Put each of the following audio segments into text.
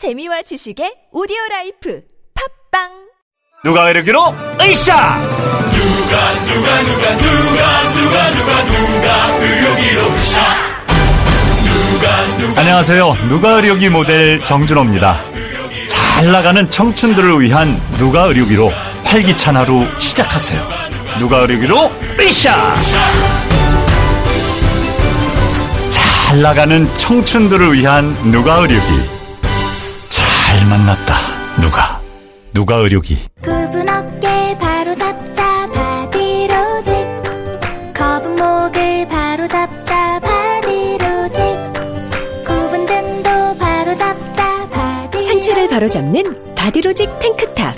재미와 지식의 오디오 라이프. 팟빵! 누가 이르기로? 으쌰! 누가 누가 누가 누가 누가 누가 누가 의료기로 으쌰! 누가 누가 안녕하세요. 누가 의료기 모델 정준호입니다. 잘 나가는 청춘들을 위한 누가 의료기로 활기찬 하루 시작하세요. 누가 의료기로? 으쌰! 잘 나가는 청춘들을 위한 누가 의료기 잘 만났다. 누가? 누가 의료기? 굽은 어깨 바로 잡자 바디로직 거북목을 바로 잡자 바디로직 굽은 등도 바로 잡자 바디 상체를 바로 잡는 바디로직 탱크탑.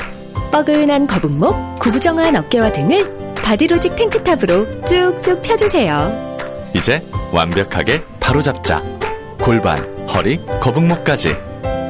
뻐근한 거북목, 구부정한 어깨와 등을 바디로직 탱크탑으로 쭉쭉 펴주세요. 이제 완벽하게 바로 잡자. 골반, 허리, 거북목까지.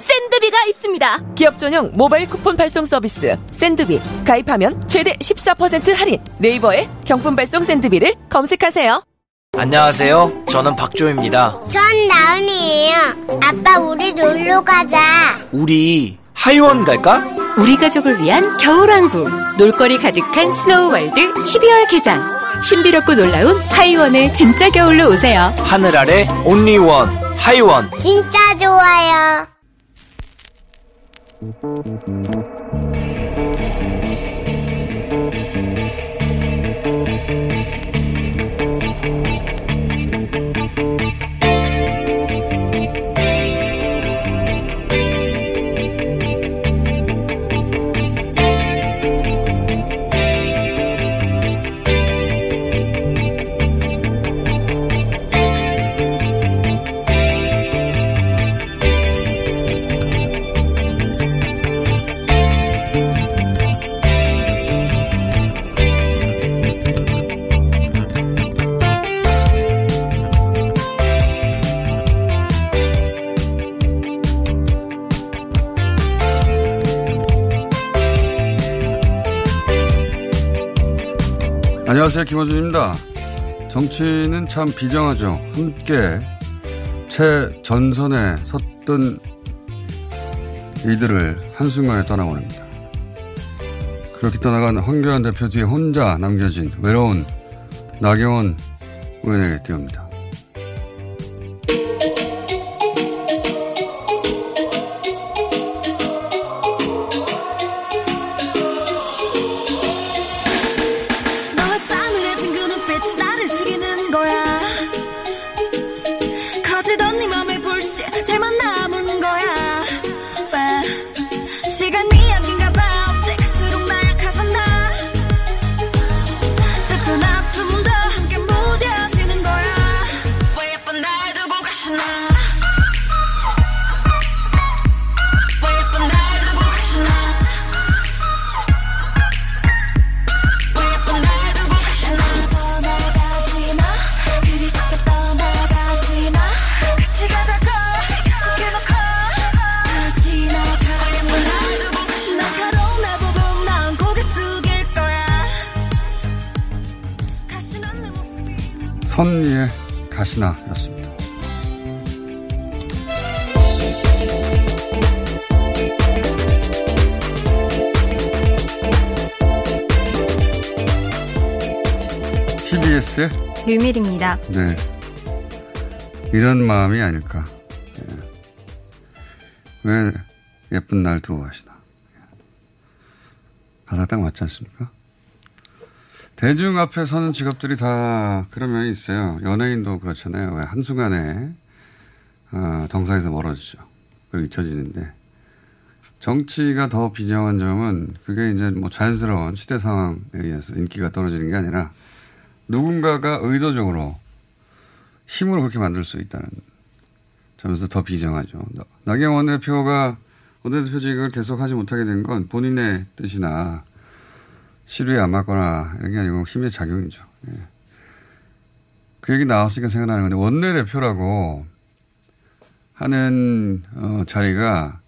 센드비가 있습니다. 기업 전용 모바일 쿠폰 발송 서비스 센드비 가입하면 최대 14% 할인. 네이버에 경품 발송 센드비를 검색하세요. 안녕하세요. 저는 박조입니다. 전 나은이에요 아빠 우리 놀러 가자 우리 하이원 갈까? 우리 가족을 위한 겨울왕국 놀거리 가득한 스노우월드 12월 개장 신비롭고 놀라운 하이원의 진짜 겨울로 오세요 하늘 아래 온리원 하이원. 진짜 좋아요 Música 안녕하세요. 김호준입니다. 정치는 참 비정하죠. 함께 최전선에 섰던 이들을 한순간에 떠나보냅니다. 그렇게 떠나간 황교안 대표 뒤에 혼자 남겨진 외로운 나경원 의원에게 띄웁니다. 류밀입니다 네. 이런 마음이 아닐까. 예. 왜 예쁜 날 두고 가시나. 가사 딱 맞지 않습니까? 대중 앞에 서는 직업들이 다 그런 면이 있어요. 연예인도 그렇잖아요. 왜 한순간에 어, 정상에서 멀어지죠. 그리고 잊혀지는데 정치가 더 비정한 점은 그게 이제 뭐 자연스러운 시대 상황에 의해서 인기가 떨어지는 게 아니라 누군가가 의도적으로 힘으로 그렇게 만들 수 있다는 점에서 더 비정하죠. 나- 나경원 대표가 원내대표직을 계속 하지 못하게 된 건 본인의 뜻이나 시류에 안 맞거나 이런 게 아니고 힘의 작용이죠. 예. 그 얘기 나왔으니까 생각나는 건데 원내대표라고 하는 어, 자리가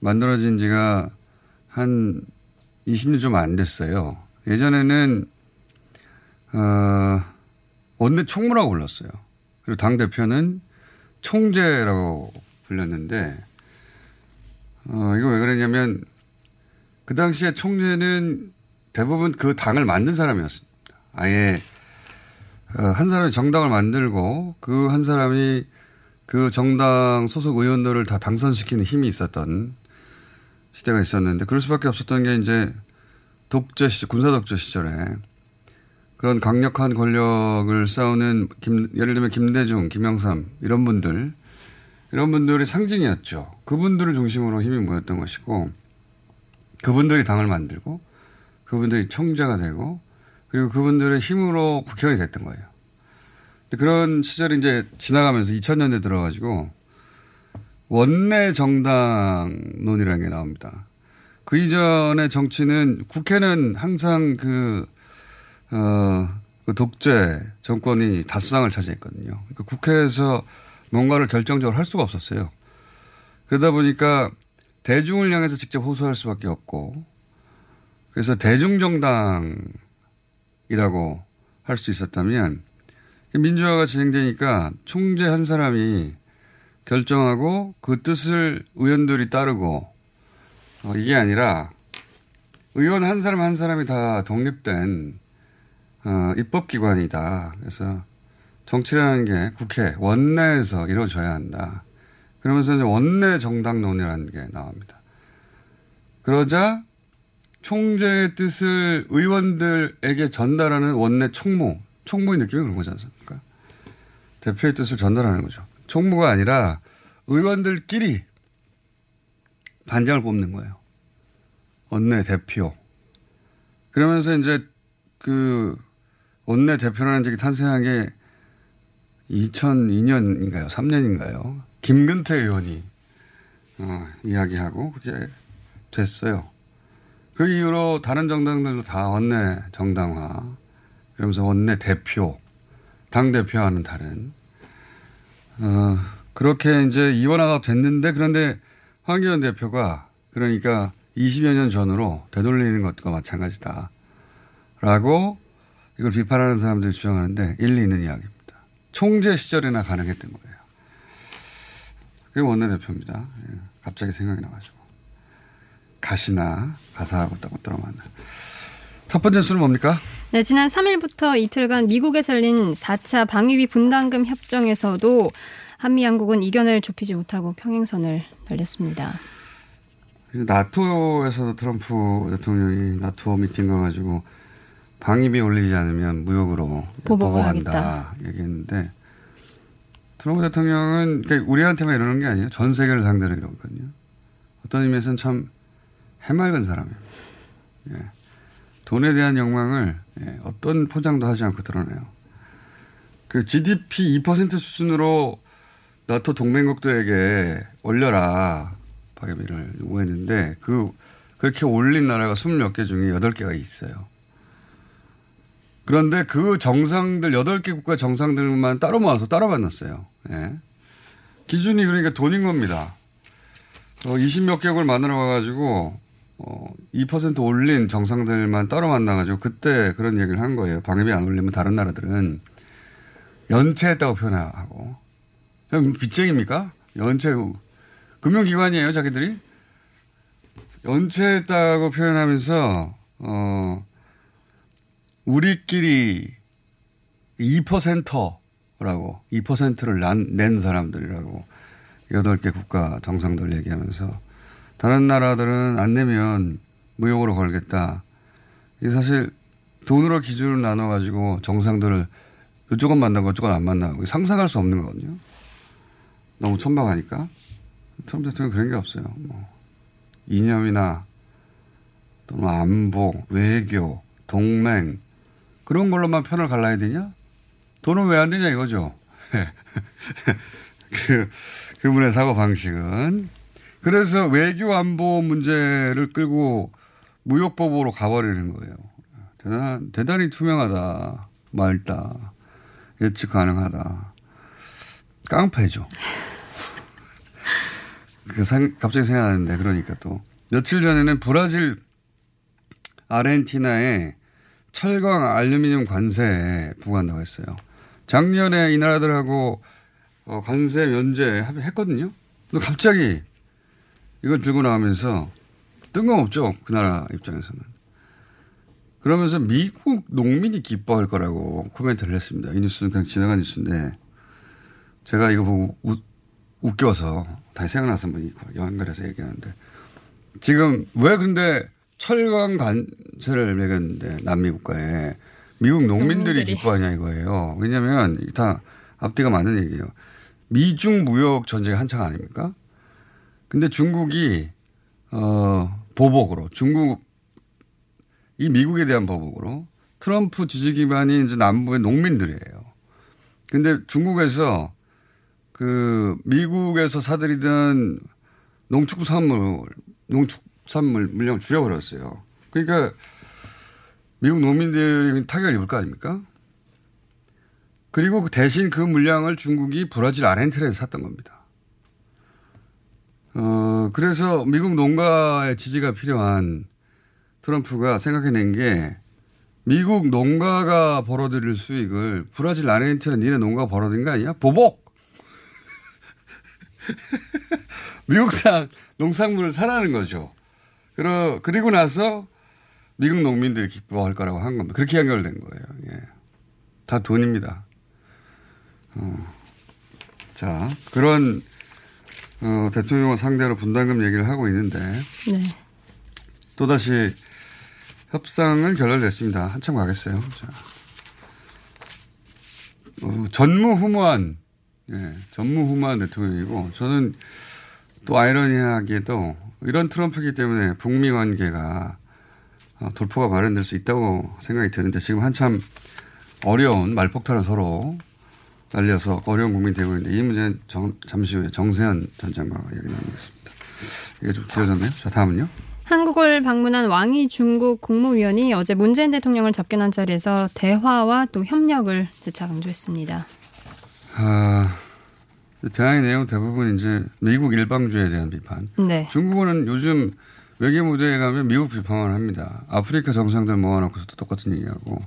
만들어진 지가 한 20년 좀 안 됐어요. 예전에는 어, 원내 총무라고 불렀어요. 그리고 당 대표는 총재라고 불렸는데 어, 이거 왜 그러냐면 그 당시에 총재는 대부분 그 당을 만든 사람이었습니다. 아예 어, 한 사람이 정당을 만들고 그 한 사람이 그 정당 소속 의원들을 다 당선시키는 힘이 있었던 시대가 있었는데 그럴 수밖에 없었던 게 이제 독재 시절, 군사 독재 시절에 그런 강력한 권력을 쌓우는 김, 예를 들면 김대중, 김영삼 이런 분들 이런 분들의 상징이었죠. 그분들을 중심으로 힘이 모였던 것이고 그분들이 당을 만들고 그분들이 총재가 되고 그리고 그분들의 힘으로 국회의원이 됐던 거예요. 그런 시절이 이제 지나가면서 2000년대 들어가지고 원내 정당론이라는 게 나옵니다. 그 이전의 정치는 국회는 항상 그, 어, 그 독재 정권이 다수당을 차지했거든요. 그러니까 국회에서 뭔가를 결정적으로 할 수가 없었어요. 그러다 보니까 대중을 향해서 직접 호소할 수밖에 없고 그래서 대중정당이라고 할 수 있었다면 민주화가 진행되니까 총재 한 사람이 결정하고 그 뜻을 의원들이 따르고 어, 이게 아니라 의원 한 사람 한 사람이 다 독립된 어, 입법기관이다. 그래서 정치라는 게 국회 원내에서 이루어져야 한다. 그러면서 이제 원내 정당론이라는 게 나옵니다. 그러자 총재의 뜻을 의원들에게 전달하는 원내 총무, 총무의 느낌이 그런 거지 않습니까? 대표의 뜻을 전달하는 거죠. 총무가 아니라 의원들끼리 반장을 뽑는 거예요. 원내 대표. 그러면서 이제 그 원내 대표라는 적이 탄생한 게 2002년인가요? 3년인가요? 김근태 의원이 어, 이야기하고 그게 됐어요. 그 이후로 다른 정당들도 다 원내 정당화, 그러면서 원내 대표, 당 대표와는 다른 어, 그렇게 이제 이원화가 됐는데 그런데 황교안 대표가 그러니까 20여 년 전으로 되돌리는 것과 마찬가지다. 라고 이걸 비판하는 사람들이 주장하는데 일리 있는 이야기입니다. 총재 시절에나 가능했던 거예요. 그게 원내대표입니다. 예, 갑자기 생각이 나가지고. 가시나 가사하고 딱 들어맞나. 첫 번째 수는 뭡니까? 네, 지난 3일부터 이틀간 미국에서 열린 4차 방위비 분담금 협정에서도 한미 양국은 이견을 좁히지 못하고 평행선을 달렸습니다. 나토에서도 트럼프 대통령이 나토 미팅 가가지고 방위비 올리지 않으면 무역으로 보복한다 얘기했는데 트럼프 대통령은 그러니까 우리한테만 이러는 게 아니에요. 전 세계를 상대로 이러고 있거든요. 어떤 의미에서는 참 해맑은 사람이에요. 예. 돈에 대한 욕망을 예. 어떤 포장도 하지 않고 드러내요. 그 GDP 2% 수준으로 나토 동맹국들에게 올려라 방위비를 요구했는데 그 그렇게 올린 나라가 20몇 개 중에 8개가 있어요. 그런데 그 정상들, 8개 국가 정상들만 따로 모아서 따로 만났어요. 예. 기준이 그러니까 돈인 겁니다. 어, 20몇 개국을 만들어 가가지고, 어, 2% 올린 정상들만 따로 만나가지고 그때 그런 얘기를 한 거예요. 방위비 안 올리면 다른 나라들은 연체했다고 표현하고. 빚쟁입니까? 연체, 금융기관이에요, 자기들이? 연체했다고 표현하면서, 어, 우리끼리 2%라고 2%를 난, 낸 사람들이라고 8개 국가 정상들 얘기하면서 다른 나라들은 안 내면 무역으로 걸겠다. 이게 사실 돈으로 기준을 나눠가지고 정상들을 이쪽은 만나고 이쪽은 안 만나고 상상할 수 없는 거거든요. 너무 천박하니까. 트럼프 대통령 그런 게 없어요. 뭐 이념이나 또는 안보, 외교, 동맹 그런 걸로만 편을 갈라야 되냐? 돈은 왜 안 되냐 이거죠. 그, 그분의 사고 방식은. 그래서 외교 안보 문제를 끌고 무역법으로 가버리는 거예요. 대단, 대단히 투명하다, 맑다, 예측 가능하다. 깡패죠. 그 상, 갑자기 생각나는데 그러니까 또 며칠 전에는 브라질 아르헨티나에 철강 알루미늄 관세 부과한다고 했어요. 작년에 이 나라들하고 어, 관세 면제 합의했거든요. 근데 갑자기 이걸 들고 나오면서 뜬금없죠. 그 나라 입장에서는. 그러면서 미국 농민이 기뻐할 거라고 코멘트를 했습니다. 이 뉴스는 그냥 지나간 뉴스인데 제가 이거 보고 웃, 웃겨서 다시 생각나서 뭐 연결해서 얘기하는데 지금 왜 근데 철강 관세를 매겼는데 남미 국가에 미국 농민들이 농민들이. 기뻐하냐 이거예요. 왜냐하면 다 앞뒤가 맞는 얘기예요. 미중 무역 전쟁이 한창 아닙니까? 근데 중국이 어 보복으로 중국 이 미국에 대한 보복으로 트럼프 지지 기반이 이제 남부의 농민들이에요. 근데 중국에서 그 미국에서 사들이던 농축산물 농축 산물 물량을 줄여버렸어요. 그러니까 미국 농민들이 타격을 입을 거 아닙니까? 그리고 그 대신 그 물량을 중국이 브라질 아르헨티나에서 샀던 겁니다. 어, 그래서 미국 농가의 지지가 필요한 트럼프가 생각해낸 게 미국 농가가 벌어들일 수익을 브라질 아르헨티나 니네 농가가 벌어들인 거 아니야? 보복! 미국산 농산물을 사라는 거죠. 그러, 그리고 나서 미국 농민들이 기뻐할 거라고 한 겁니다. 그렇게 연결된 거예요. 예. 다 돈입니다. 어. 자, 그런, 어, 대통령을 상대로 분담금 얘기를 하고 있는데, 네. 또다시 협상은 결렬됐습니다. 한참 가겠어요. 자. 어, 전무후무한, 예, 전무후무한 대통령이고, 저는 또 아이러니하게도 이런 트럼프이기 때문에 북미 관계가 어, 돌포가 마련될 수 있다고 생각이 드는데 지금 한참 어려운 말폭탄을 서로 날려서 어려운 국민이 되고 있는데 이 문제는 정- 잠시 후에 정세현 전 장관과 얘기 나누겠습니다. 이게 좀 길어졌네요. 자, 다음은요. 한국을 방문한 왕이 중국 국무위원이 어제 문재인 대통령을 접견한 자리에서 대화와 또 협력을 재차 강조했습니다. 아, 대화의 내용 대부분 이제 미국 일방주의에 대한 비판. 네. 중국은 요즘 외교 무대에 가면 미국 비판을 합니다. 아프리카 정상들 모아놓고서도 똑같은 얘기하고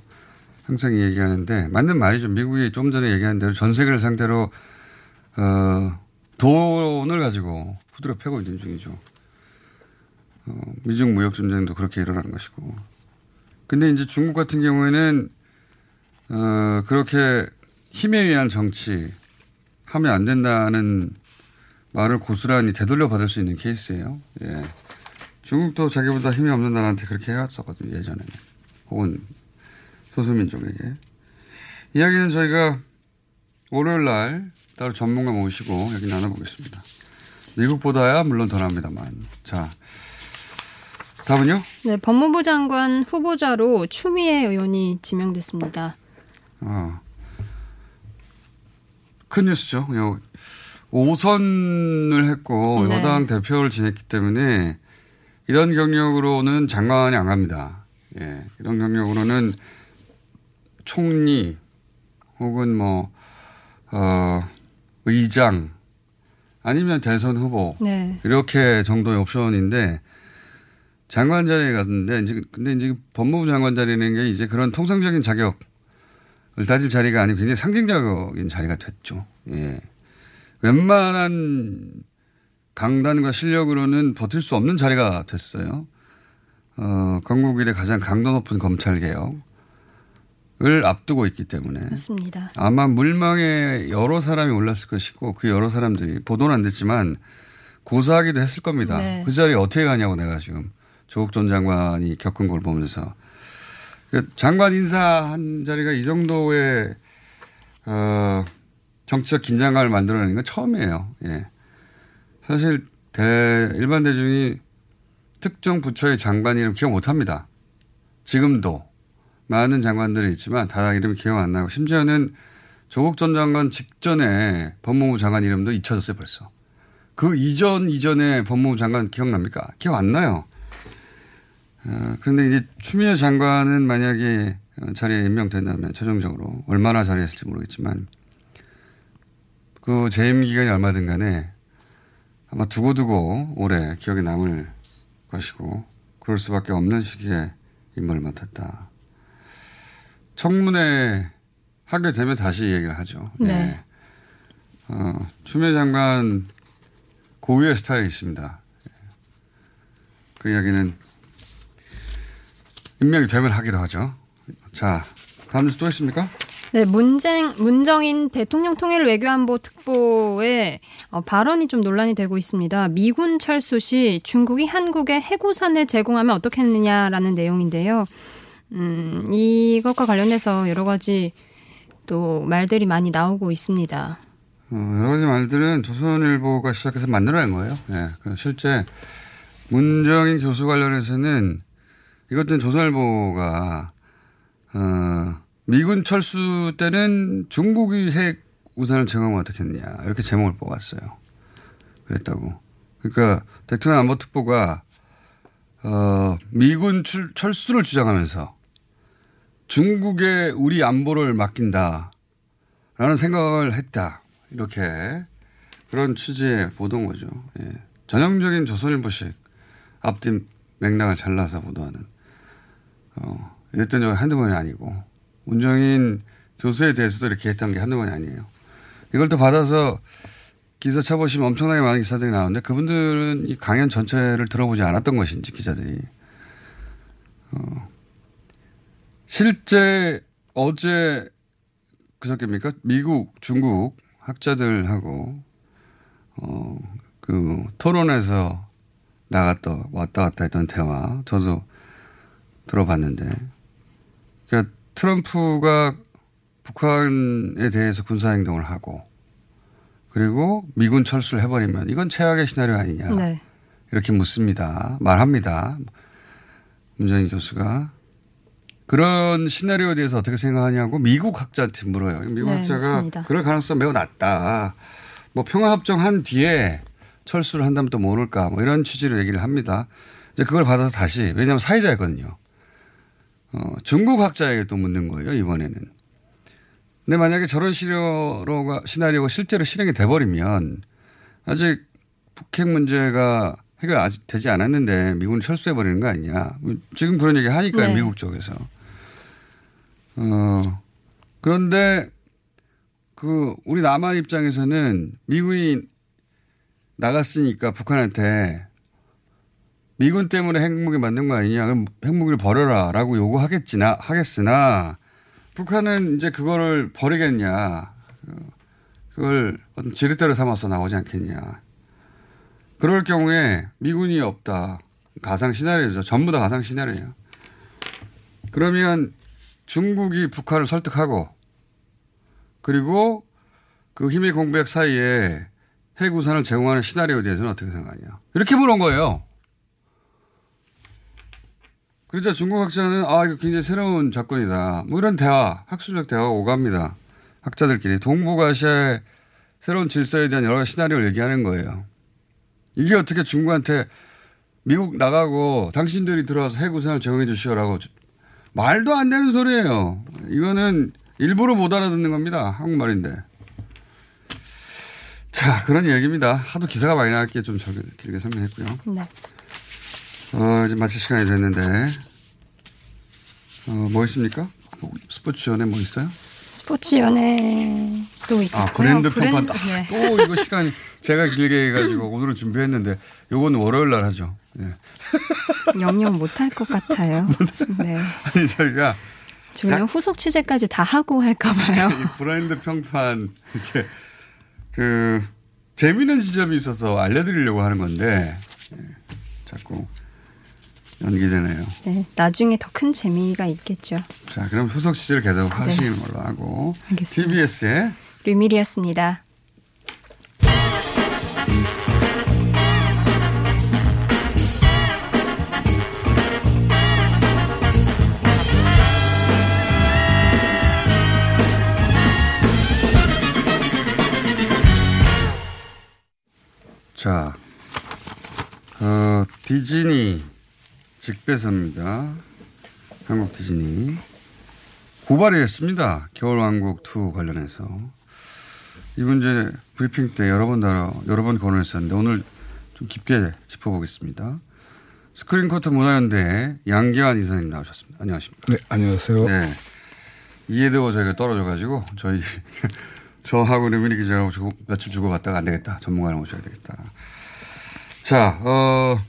항상 얘기하는데 맞는 말이죠. 미국이 좀 전에 얘기한 대로 전 세계를 상대로 어, 돈을 가지고 후드려 패고 있는 중이죠. 어, 미중 무역 전쟁도 그렇게 일어나는 것이고. 근데 이제 중국 같은 경우에는 어, 그렇게 힘에 의한 정치 하면 안 된다는 말을 고스란히 되돌려 받을 수 있는 케이스예요. 예. 중국도 자기보다 힘이 없는 나라한테 그렇게 해왔었거든요, 예전에는. 혹은 소수민족에게. 이야기는 저희가 월요일 날 따로 전문가 모시고 얘기 나눠보겠습니다. 미국보다야 물론 더 납니다만. 자. 다음은요? 네, 법무부 장관 후보자로 추미애 의원이 지명됐습니다. 어. 큰 뉴스죠. 그냥 5선을 했고 네. 여당 대표를 지냈기 때문에 이런 경력으로는 장관이 안 갑니다. 예. 이런 경력으로는 총리 혹은 뭐, 어, 의장 아니면 대선 후보 네. 이렇게 정도의 옵션인데 장관 자리에 갔는데 이제 근데 이제 법무부 장관 자리는 게 이제 그런 통상적인 자격을 따질 자리가 아니고 굉장히 상징적인 자리가 됐죠. 예. 웬만한 강단과 실력으로는 버틸 수 없는 자리가 됐어요. 어, 건국 이래 가장 강도 높은 검찰 개혁을 앞두고 있기 때문에 맞습니다. 아마 물망에 여러 사람이 올랐을 것이고 그 여러 사람들이 보도는 안 됐지만 고사하기도 했을 겁니다. 네. 그 자리에 어떻게 가냐고 내가 지금 조국 전 장관이 겪은 걸 보면서 그 장관 인사 한 자리가 이 정도의 어, 정치적 긴장감을 만들어내는 건 처음이에요. 예. 사실 대 일반 대중이 특정 부처의 장관 이름 기억 못 합니다. 지금도 많은 장관들이 있지만 다 이름 기억 안 나고 심지어는 조국 전 장관 직전에 법무부 장관 이름도 잊혀졌어요 벌써. 그 이전 이전에 법무부 장관 기억납니까? 기억 안 나요. 어, 그런데 이제 추미애 장관은 만약에 어, 자리에 임명된다면 최종적으로 얼마나 자리에 있을지 모르겠지만 그 재임 기간이 얼마든 간에 아마 두고두고 오래 기억에 남을 것이고 그럴 수밖에 없는 시기에 임무를 맡았다. 청문회 하게 되면 다시 얘기를 하죠. 네. 어, 추미애 장관 고유의 스타일이 있습니다. 그 이야기는 임명이 되면 하기로 하죠. 자, 다음 뉴스 또 있습니까? 네, 문정, 문정인 대통령 통일 외교안보 특보의 어, 발언이 좀 논란이 되고 있습니다. 미군 철수 시 중국이 한국에 해구산을 제공하면 어떻겠느냐라는 내용인데요. 음, 이것과 관련해서 여러 가지 또 말들이 많이 나오고 있습니다. 어, 여러 가지 말들은 조선일보가 시작해서 만들어낸 거예요. 예, 그 실제 문정인 교수 관련해서는 이것들은 조선일보가 어, 미군 철수 때는 중국이 핵 우산을 제공하면 어떻겠냐 이렇게 제목을 뽑았어요. 그랬다고. 그러니까 대통령 안보특보가 어, 미군 출, 철수를 주장하면서 중국에 우리 안보를 맡긴다라는 생각을 했다. 이렇게 그런 취지의 보도인 거죠. 예. 전형적인 조선일보식 앞뒤 맥락을 잘라서 보도하는. 어, 이랬던 적이 한두 번이 아니고 문정인 교수에 대해서도 이렇게 했던 게 한두 번이 아니에요. 이걸 또 받아서 기사 쳐보시면 엄청나게 많은 기사들이 나오는데 그분들은 이 강연 전체를 들어보지 않았던 것인지 기자들이. 어, 실제 어제 그저께입니까? 미국, 중국 학자들하고 어, 그 토론에서 나갔다 왔다 갔다 했던 대화 저도 들어봤는데 그러니까 트럼프가 북한에 대해서 군사행동을 하고 그리고 미군 철수를 해버리면 이건 최악의 시나리오 아니냐. 네. 이렇게 묻습니다. 말합니다. 문재인 교수가. 그런 시나리오에 대해서 어떻게 생각하냐고 미국 학자한테 물어요. 미국 네, 학자가 맞습니다. 그럴 가능성 매우 낮다. 뭐 평화협정 한 뒤에 철수를 한다면 또 모를까 뭐 이런 취지로 얘기를 합니다. 이제 그걸 받아서 다시 왜냐하면 사회자였거든요. 어, 중국 학자에게 또 묻는 거예요 이번에는. 근데 만약에 저런 시나리오가 시나리오가 실제로 실행이 돼버리면 아직 북핵 문제가 해결 아직 되지 않았는데 미국은 철수해 버리는 거 아니냐. 지금 그런 얘기 하니까요 네. 미국 쪽에서. 어 그런데 그 우리 남한 입장에서는 미군이 나갔으니까 북한한테 미군 때문에 핵무기 만든 거 아니냐. 그럼 핵무기를 버려라라고 요구하겠지나 하겠으나 북한은 이제 그거를 버리겠냐. 그걸 지렛대로 삼아서 나오지 않겠냐. 그럴 경우에 미군이 없다. 가상 시나리오죠. 전부 다 가상 시나리오예요. 그러면 중국이 북한을 설득하고 그리고 그 힘의 공백 사이에 핵우산을 제공하는 시나리오에 대해서는 어떻게 생각하냐. 이렇게 물은 거예요. 그러자 중국 학자는 아 이거 굉장히 새로운 접근이다. 뭐 이런 대화, 학술적 대화가 오갑니다. 학자들끼리 동북아시아의 새로운 질서에 대한 여러 시나리오를 얘기하는 거예요. 이게 어떻게 중국한테 미국 나가고 당신들이 들어와서 핵우산을 제공해 주시오라고 말도 안 되는 소리예요. 이거는 일부러 못 알아듣는 겁니다. 한국말인데. 자, 그런 얘기입니다. 하도 기사가 많이 나왔기에 좀 절- 길게 설명했고요. 네. 어, 이제 마칠 시간이 됐는데, 어, 뭐 있습니까? 뭐, 스포츠 전에 뭐 있어요? 스포츠 연예도 있고요. 아, 브랜드 평판 딱, 네. 또 이거 시간이 제가 길게 해가지고 오늘은 준비했는데, 요건 월요일 날 하죠. 예. 영영 못할 것 같아요. 네. 아니, 저희가 저희는 후속 취재까지 다 하고 할까 봐요. 이 브랜드 평판, 이렇게, 그, 재미있는 지점이 있어서 알려드리려고 하는 건데, 예, 자꾸 연기되네요. 네, 나중에 더 큰 재미가 있겠죠. 자, 그럼 후속 취재를 계속 하시는 걸로 하고, 네. 알겠습니다. TBS의 류밀이었습니다. 자, 어, 디즈니 직배사입니다. 한국 디즈니. 고발이 했습니다. 겨울왕국2 관련해서. 이 문제 브리핑 때 여러 번 다뤄, 여러 번 거론했었는데 오늘 좀 깊게 짚어보겠습니다. 스크린 쿼터 문화연대 양기환 이사님 나오셨습니다. 안녕하십니까. 네, 안녕하세요. 네. 이해되고 저희가 떨어져가지고 저희 저하고 류민희 기자하고 주고, 며칠 주고 갔다가 안 되겠다. 전문가를 모셔야 되겠다. 자, 어,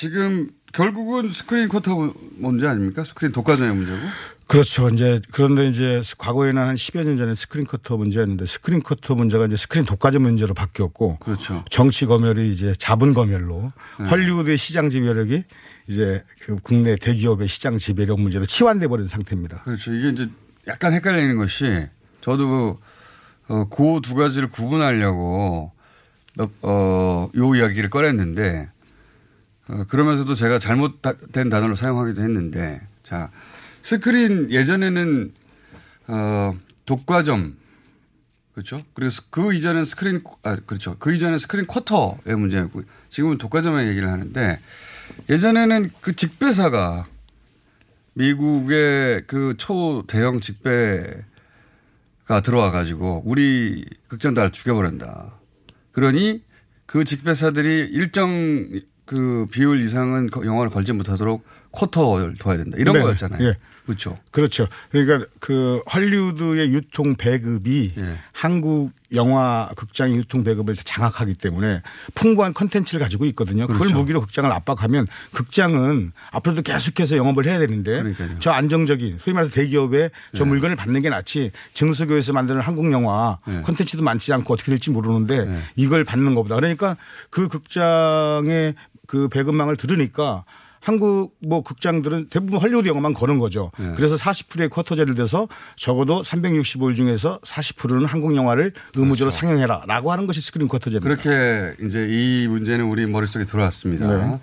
지금 결국은 스크린 쿼터 문제 아닙니까? 스크린 독과점의 문제고. 그렇죠. 이제 그런데 이제 과거에는 한 10여 년 전에 스크린 쿼터 문제였는데 스크린 쿼터 문제가 이제 스크린 독과점 문제로 바뀌었고 그렇죠. 정치 검열이 이제 자본 검열로 네. 헐리우드의 시장 지배력이 이제 그 국내 대기업의 시장 지배력 문제로 치환돼 버린 상태입니다. 그렇죠. 이게 이제 약간 헷갈리는 것이 저도 어, 그두 가지를 구분하려고 어, 요 이야기를 꺼냈는데 어, 그러면서도 제가 잘못된 단어를 사용하기도 했는데 자 스크린 예전에는 어, 독과점 그렇죠. 스- 그 이전엔 스크린 아 그렇죠. 그 이전엔 스크린 쿼터의 문제였고 지금은 독과점의 얘기를 하는데 예전에는 그 직배사가 미국의 그 초대형 직배가 들어와 가지고 우리 극장 다 죽여버린다. 그러니 그 직배사들이 일정 그 비율 이상은 거- 영화를 걸지 못하도록 쿼터를 둬야 된다. 이런 네. 거였잖아요. 예. 그렇죠. 그렇죠. 그러니까 그 헐리우드의 유통 배급이 예. 한국 영화 극장의 유통 배급을 장악하기 때문에 풍부한 컨텐츠를 가지고 있거든요. 그걸 그렇죠. 무기로 극장을 압박하면 극장은 앞으로도 계속해서 영업을 해야 되는데 그러니까요. 저 안정적인 소위 말해서 대기업에 저 네. 물건을 받는 게 낫지 증수교에서 만드는 한국 영화 네. 컨텐츠도 많지 않고 어떻게 될지 모르는데 이걸 받는 것보다 그러니까 그 극장의 그 배급망을 들으니까 한국 뭐 극장들은 대부분 헐리우드 영화만 거는 거죠. 네. 그래서 40%의 쿼터제를 돼서 적어도 365일 중에서 40%는 한국 영화를 의무적으로 상영해라라고 하는 것이 스크린 쿼터제입니다. 그렇게 이제 이 문제는 우리 머릿속에 들어왔습니다. 네.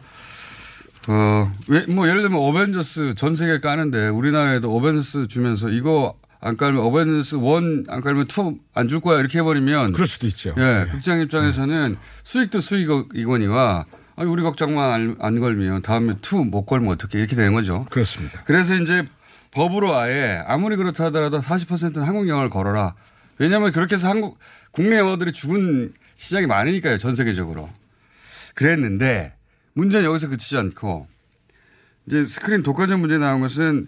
어, 왜, 뭐 예를 들면 어벤져스 전 세계 까는데 우리나라에도 어벤져스 주면서 이거 안 깔면 어벤져스 1안 깔면 2안줄 거야 이렇게 해버리면 그럴 수도 있죠. 예, 극장 입장에서는 수익도 수익이거니와 아니 우리 극장만 안, 안 걸면 다음에 2못 걸면 어떻게 이렇게 되는 거죠. 그렇습니다. 그래서 이제 법으로 아예 아무리 그렇다 하더라도 40%는 한국 영화를 걸어라. 왜냐하면 그렇게 해서 한국 국내 영화들이 죽은 시장이 많으니까요. 전 세계적으로. 그랬는데 문제는 여기서 그치지 않고 이제 스크린 독과점 문제 나온 것은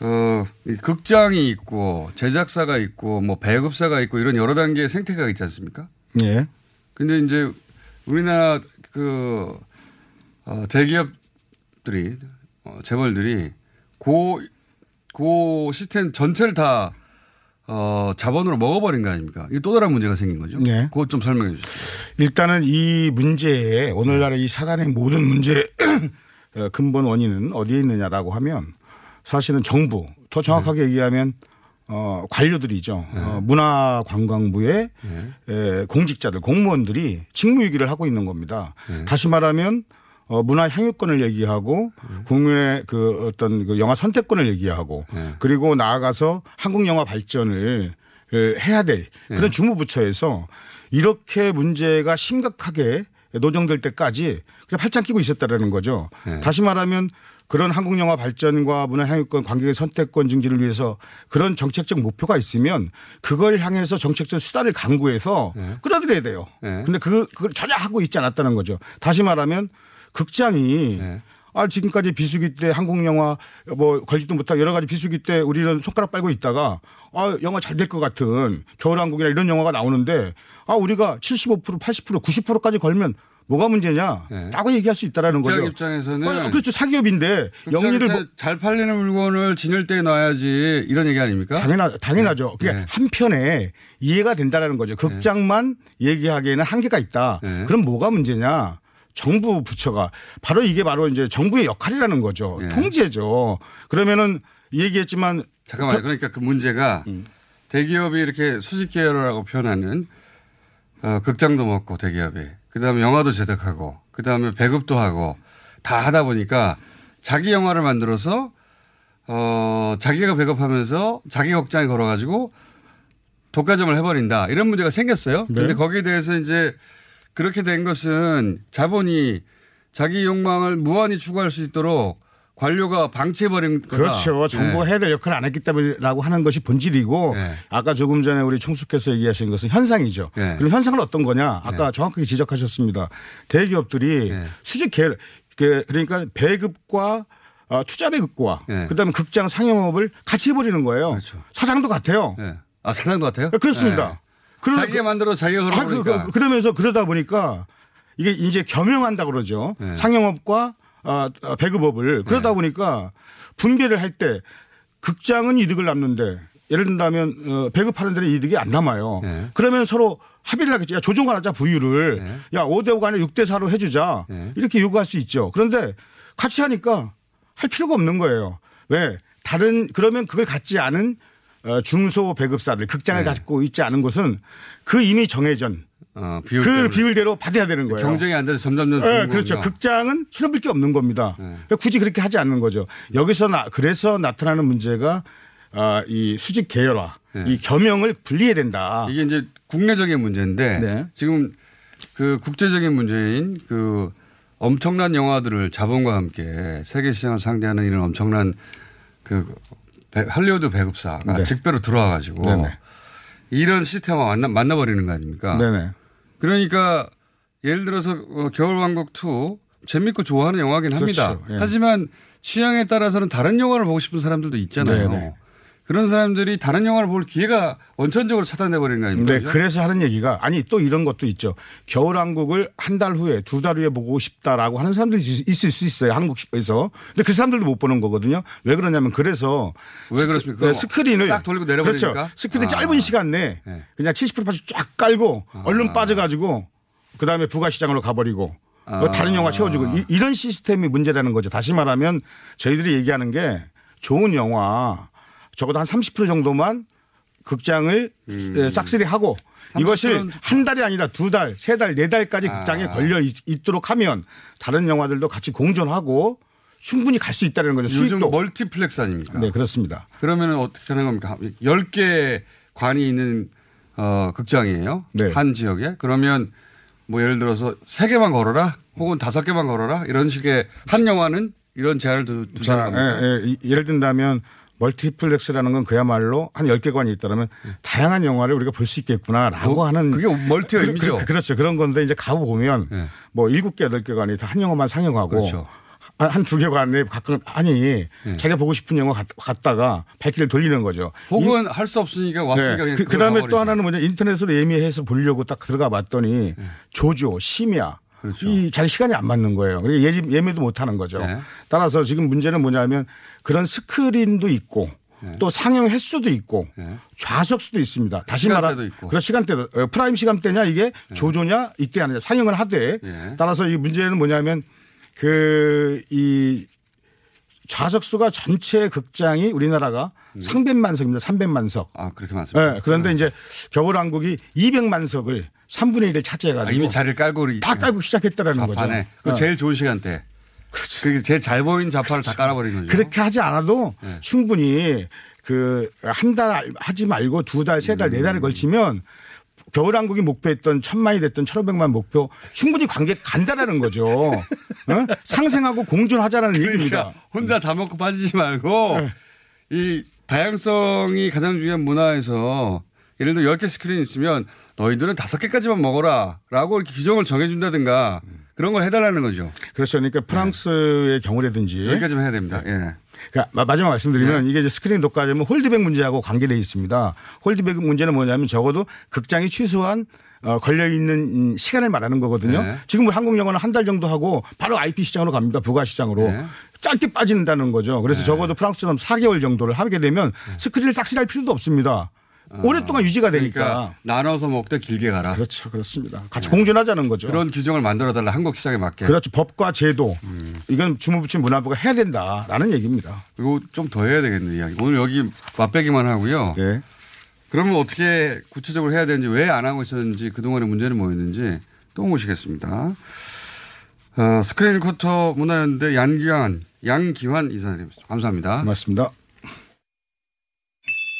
어, 이 극장이 있고 제작사가 있고 뭐 배급사가 있고 이런 여러 단계의 생태계가 있지 않습니까? 예. 근데 이제 우리나라 그 어, 대기업들이 어, 재벌들이 고, 고 시스템 전체를 다 어, 자본으로 먹어버린 거 아닙니까? 이게 또 다른 문제가 생긴 거죠. 네. 그것 좀 설명해 주시죠. 일단은 이 문제에 오늘날의 이 사단의 모든 문제 어, 근본 원인은 어디에 있느냐라고 하면 사실은 정부 더 정확하게 얘기하면 어, 관료들이죠. 어, 문화관광부의 에, 공직자들, 공무원들이 직무유기를 하고 있는 겁니다. 다시 말하면 어, 문화 향유권을 얘기하고 국민의 그 어떤 그 영화 선택권을 얘기하고 그리고 나아가서 한국 영화 발전을 에, 해야 될 그런 주무부처에서 이렇게 문제가 심각하게 노정될 때까지 그냥 팔짱 끼고 있었다라는 거죠. 다시 말하면 그런 한국 영화 발전과 문화 향유권 관객의 선택권 증진을 위해서 그런 정책적 목표가 있으면 그걸 향해서 정책적 수단을 강구해서 끌어들여야 돼요. 근데 그 그걸 전혀 하고 있지 않았다는 거죠. 다시 말하면 극장이 아 지금까지 비수기 때 한국 영화 뭐 걸지도 못하고 여러 가지 비수기 때 우리는 손가락 빨고 있다가 아 영화 잘 될 것 같은 겨울왕국이나 이런 영화가 나오는데 아 우리가 75% 80% 90%까지 걸면 뭐가 문제냐? 라고 얘기할 수 있다라는 거죠. 입장에서는 어, 그렇죠. 사기업인데 영리를 뭐- 잘 팔리는 물건을 진열 때 놔야지 이런 얘기 아닙니까? 당연하, 당연하죠. 그게 네. 한편에 이해가 된다라는 거죠. 극장만 얘기하기에는 한계가 있다. 네. 그럼 뭐가 문제냐? 정부 부처가 바로 이게 바로 이제 정부의 역할이라는 거죠. 네. 통제죠. 그러면은 얘기했지만 잠깐만요. 그러니까 그 문제가 음. 대기업이 이렇게 수직 계열이라고 표현하는 어, 극장도 먹고 대기업이 그다음에 영화도 제작하고 그다음에 배급도 하고 다 하다 보니까 자기 영화를 만들어서 어 자기가 배급하면서 자기 극장에 걸어가지고 독과점을 해버린다 이런 문제가 생겼어요. 네. 그런데 거기에 대해서 이제 그렇게 된 것은 자본이 자기 욕망을 무한히 추구할 수 있도록 관료가 방치해버린 거다. 그렇죠. 정부가 네. 해야 될 역할을 안 했기 때문이라고 하는 것이 본질이고 아까 조금 전에 우리 총수께서 얘기하신 것은 현상이죠. 네. 그럼 현상은 어떤 거냐? 아까 정확하게 지적하셨습니다. 대기업들이 수직 계열 그- 그러니까 배급과 어, 투자 배급과 그다음에 극장 상영업을 같이 해버리는 거예요. 사장도 같아요. 아 사장도 같아요? 그렇습니다. 네. 그러- 자기가 만들어 자기가 아, 그, 걸어보니까. 그, 러면서 그러다 보니까 이게 이제 겸용한다 그러죠. 네. 상영업과 어, 어, 배급업을 그러다 보니까 분배를 할 때 극장은 이득을 남는데 예를 든다면 어, 배급하는 데는 이득이 안 남아요. 네. 그러면 서로 합의를 하겠지. 야, 조정을 하자 부유를. 야, 5대 5가 아니라 6대 4로 해 주자. 네. 이렇게 요구할 수 있죠. 그런데 같이 하니까 할 필요가 없는 거예요. 왜? 다른 그러면 그걸 갖지 않은 어, 중소 배급사들 극장을 네. 갖고 있지 않은 곳은 그 이미 정해진 어, 그 비율대로. 비율대로 받아야 되는 거예요. 경쟁이 안 돼서 점점점 네, 그렇죠. 거군요. 극장은 손해볼 게 없는 겁니다. 네. 그러니까 굳이 그렇게 하지 않는 거죠. 여기서 나, 그래서 나타나는 문제가 아, 이 수직 계열화, 이 겸용을 분리해야 된다. 네. 이게 이제 국내적인 문제인데 네. 지금 그 국제적인 문제인 그 엄청난 영화들을 자본과 함께 세계 시장을 상대하는 이런 엄청난 그 배- 할리우드 배급사가 네. 직배로 들어와 가지고. 이런 시스템과 만나, 만나버리는 거 아닙니까? 네네. 그러니까 예를 들어서 어, 겨울왕국 2 재밌고 좋아하는 영화긴 합니다. 그렇죠. 예. 하지만 취향에 따라서는 다른 영화를 보고 싶은 사람들도 있잖아요. 네네. 그런 사람들이 다른 영화를 볼 기회가 원천적으로 차단돼 버리는 거 아닙니까? 네, 그죠? 그래서 하는 얘기가 아니 또 이런 것도 있죠. 겨울왕국을 한 달 후에 두 달 후에 보고 싶다라고 하는 사람들이 있- 있을 수 있어요. 한국에서. 근데 그 사람들도 못 보는 거거든요. 왜 그러냐면 그래서 왜 그렇습니까? 네, 스크린을 싹 돌리고 내려버리니까? 그렇죠. 스크린 아. 짧은 시간 내에 네. 그냥 70%까지 쫙 깔고 아. 얼른 빠져가지고 그 다음에 부가시장으로 가버리고 뭐 아. 다른 영화 채워주고 이, 런 시스템이 문제라는 거죠. 다시 말하면 저희들이 얘기하는 게 좋은 영화 적어도 한 30% 정도만 극장을 에, 싹쓸이 하고 이것을 30%는한 달이 아니라 두 달, 세 달, 네 달까지 아. 극장에 걸려 있, 도록 하면 다른 영화들도 같이 공존하고 충분히 갈 수 있다는 거죠. 요즘 수익도. 멀티플렉스 아닙니까? 네, 그렇습니다. 그러면 어떻게 하는 겁니까? 10개 관이 있는 어, 극장이에요. 네. 한 지역에. 그러면 뭐 예를 들어서 3개만 걸어라 혹은 5개만 걸어라 이런 식의 한 영화는 이런 제한을 두, 자, 두자는 겁니까? 예, 예. 이- 예를 든다면 멀티플렉스라는 건 그야말로 한 10개관이 있다면 다양한 영화를 우리가 볼 수 있겠구나라고 뭐, 하는 그게 멀티의 그, 의미죠. 그, 렇죠 그런 건데 이제 가보 보면 네. 뭐 7개, 8개관이 다 한 영화만 상영하고 그렇죠. 한두 개관에 가끔 아니 자기가 보고 싶은 영화 갔- 갔다가 발길을 돌리는 거죠. 혹은 할 수 없으니까 왔으니까 그냥 그, 다음에 또. 하나는 뭐냐 인터넷으로 예매해서 보려고 딱 들어가 봤더니 조조, 심야 그렇죠. 이 자기 시간이 안 맞는 거예요. 그리고 예, 예매도 못 하는 거죠. 네. 따라서 지금 문제는 뭐냐면 그런 스크린도 있고 또 상영 횟수도 있고 네. 좌석수도 있습니다. 다시 말하면. 그런 시간대도 어, prime 시간대냐 이게 조조냐 이때 아니냐 상영을 하되 네. 따라서 이 문제는 뭐냐면 그 이 좌석수가 전체 극장이 우리나라가 300만 석입니다. 300만 석. 아, 그렇게 많습니다. 네, 그런데 이제 겨울왕국이 200만 석을 3분의 1을 아, 차지해가지고 이미 자리를 깔고 다 깔고 시작했다라는 거죠. 좌판에 그 어. 제일 좋은 시간대. 그렇죠. 그게 제일 잘 보이는 좌판을 다 깔아버리는 거죠. 그렇게 하지 않아도 네. 충분히 그 한 달 하지 말고 두 달, 세 달, 네 달을 걸치면 겨울왕국이 목표했던 천만이 됐던 천오백만 목표 충분히 관객 간다라는 거죠. 어? 상생하고 공존하자라는 얘기입니다. 그러니까 혼자 다 먹고 빠지지 말고 이 다양성이 가장 중요한 문화에서 예를 들어 10개 스크린 있으면 너희들은 5개까지만 먹어라 라고 이렇게 규정을 정해준다든가 그런 걸 해달라는 거죠. 그렇죠. 그러니까 프랑스의 경우라든지 여기까지만 해야 됩니다. 예. 그러니까 마- 마지막 말씀드리면 네. 이게 이제 스크린 독과점은 holdback 문제하고 관계되어 있습니다. holdback 문제는 뭐냐면 적어도 극장이 최소한 어, 걸려 있는 시간을 말하는 거거든요. 네. 지금 한국 영화는 한 달 정도 하고 바로 IP 시장으로 갑니다. 부가 시장으로. 네. 짧게 빠진다는 거죠. 그래서 적어도 프랑스처럼 4개월 정도를 하게 되면 스크린을 싹쓸이할 필요도 없습니다. 오랫동안 유지가 되니까. 그러니까 나눠서 먹되 길게 가라. 그렇죠. 그렇습니다. 같이 공존하자는 거죠. 그런 규정을 만들어 달라 한국 시장에 맞게. 그렇죠. 법과 제도. 음. 이건 주무부처 문화부가 해야 된다라는 얘기입니다. 이거 좀 더 해야 되겠네 이야기. 오늘 여기 맛배기만 하고요. 네. 그러면 어떻게 구체적으로 해야 되는지 왜 안 하고 있었는지 그동안의 문제는 뭐였는지 또 모시겠습니다. 어, 스크린 쿼터 문화연대 양기환, 양기환 이사님 감사합니다. 고맙습니다.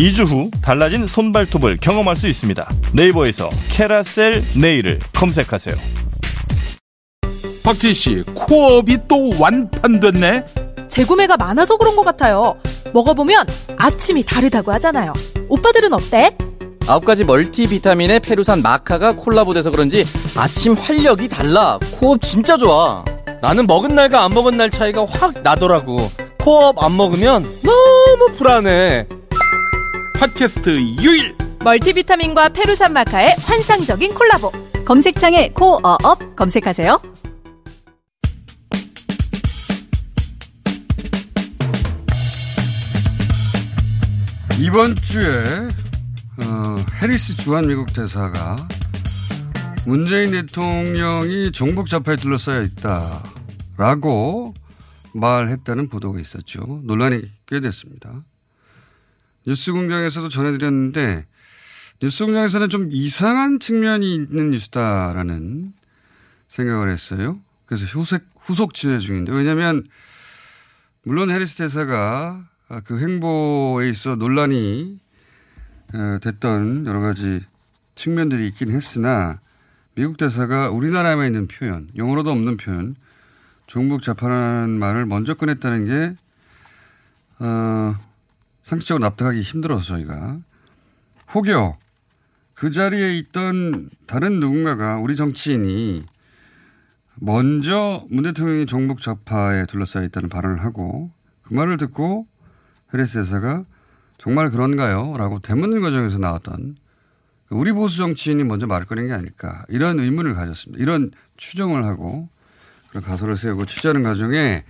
2주 후 달라진 손발톱을 경험할 수 있습니다 네이버에서 캐라셀 네일을 검색하세요 박지희 씨, 코업이 또 완판됐네? 재구매가 많아서 그런 것 같아요. 먹어보면 아침이 다르다고 하잖아요. 오빠들은 어때? 아홉 가지 멀티비타민의 페루산 마카가 콜라보돼서 그런지 아침 활력이 달라. 코업 진짜 좋아. 나는 먹은 날과 안 먹은 날 차이가 확 나더라고. 코업 안 먹으면 너무 불안해. 팟캐스트 유일! 멀티비타민과 페루산 마카의 환상적인 콜라보. 검색창에 코어업 검색하세요. 이번 주에 어, 해리스 주한 미국 대사가 문재인 대통령이 종북 좌파에 둘러싸여 있다라고 말했다는 보도가 있었죠. 논란이 꽤 됐습니다. 뉴스공장에서도 전해드렸는데 뉴스공장에서는 좀 이상한 측면이 있는 뉴스다라는 생각을 했어요. 그래서 후속, 후속 취재 중인데 왜냐하면 물론 해리스 대사가 그 행보에 있어 논란이 어, 됐던 여러 가지 측면들이 있긴 했으나 미국 대사가 우리나라에만 있는 표현, 영어로도 없는 표현, 중국 자파라는 말을 먼저 꺼냈다는 게 어, 상식적으로 납득하기 힘들어서 저희가 혹여 그 자리에 있던 다른 누군가가 우리 정치인이 먼저 문 대통령이 종북 좌파에 둘러싸여 있다는 발언을 하고 그 말을 듣고 헤레스 대사가 정말 그런가요? 라고 되묻는 과정에서 나왔던 우리 보수 정치인이 먼저 말을 꺼낸 게 아닐까 이런 의문을 가졌습니다. 이런 추정을 하고 그런 가설을 세우고 취재하는 과정에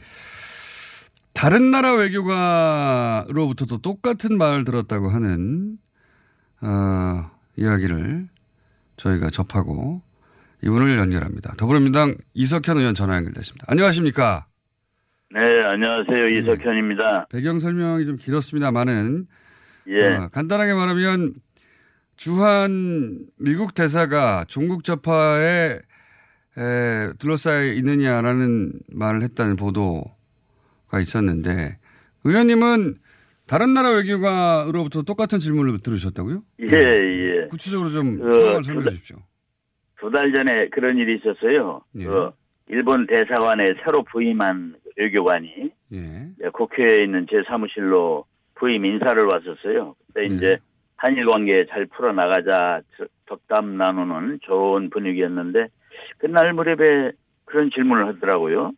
다른 나라 외교가로부터도 똑같은 말을 들었다고 하는 어, 이야기를 저희가 접하고 이분을 연결합니다. 더불어민주당 이석현 의원 전화 연결됐습니다. 안녕하십니까? 네, 안녕하세요. 이석현입니다. 배경 설명이 좀 길었습니다만은 예. 어, 간단하게 말하면 주한 미국 대사가 종국 좌파에 에, 둘러싸여 있느냐라는 말을 했다는 보도가 있었는데 의원님은 다른 나라 외교가로부터 똑같은 질문을 들으셨다고요? 예, 예. 구체적으로 좀 그, 상황을 설명해 주십시오. 두 달 전에 그런 일이 있었어요. 예. 그 일본 대사관에 새로 부임한 외교관이 예. 국회에 있는 제 사무실로 부임 인사를 왔었어요. 그때 예. 이제 한일 관계 잘 풀어 나가자 덕담 나누는 좋은 분위기였는데 그날 무렵에 그런 질문을 하더라고요.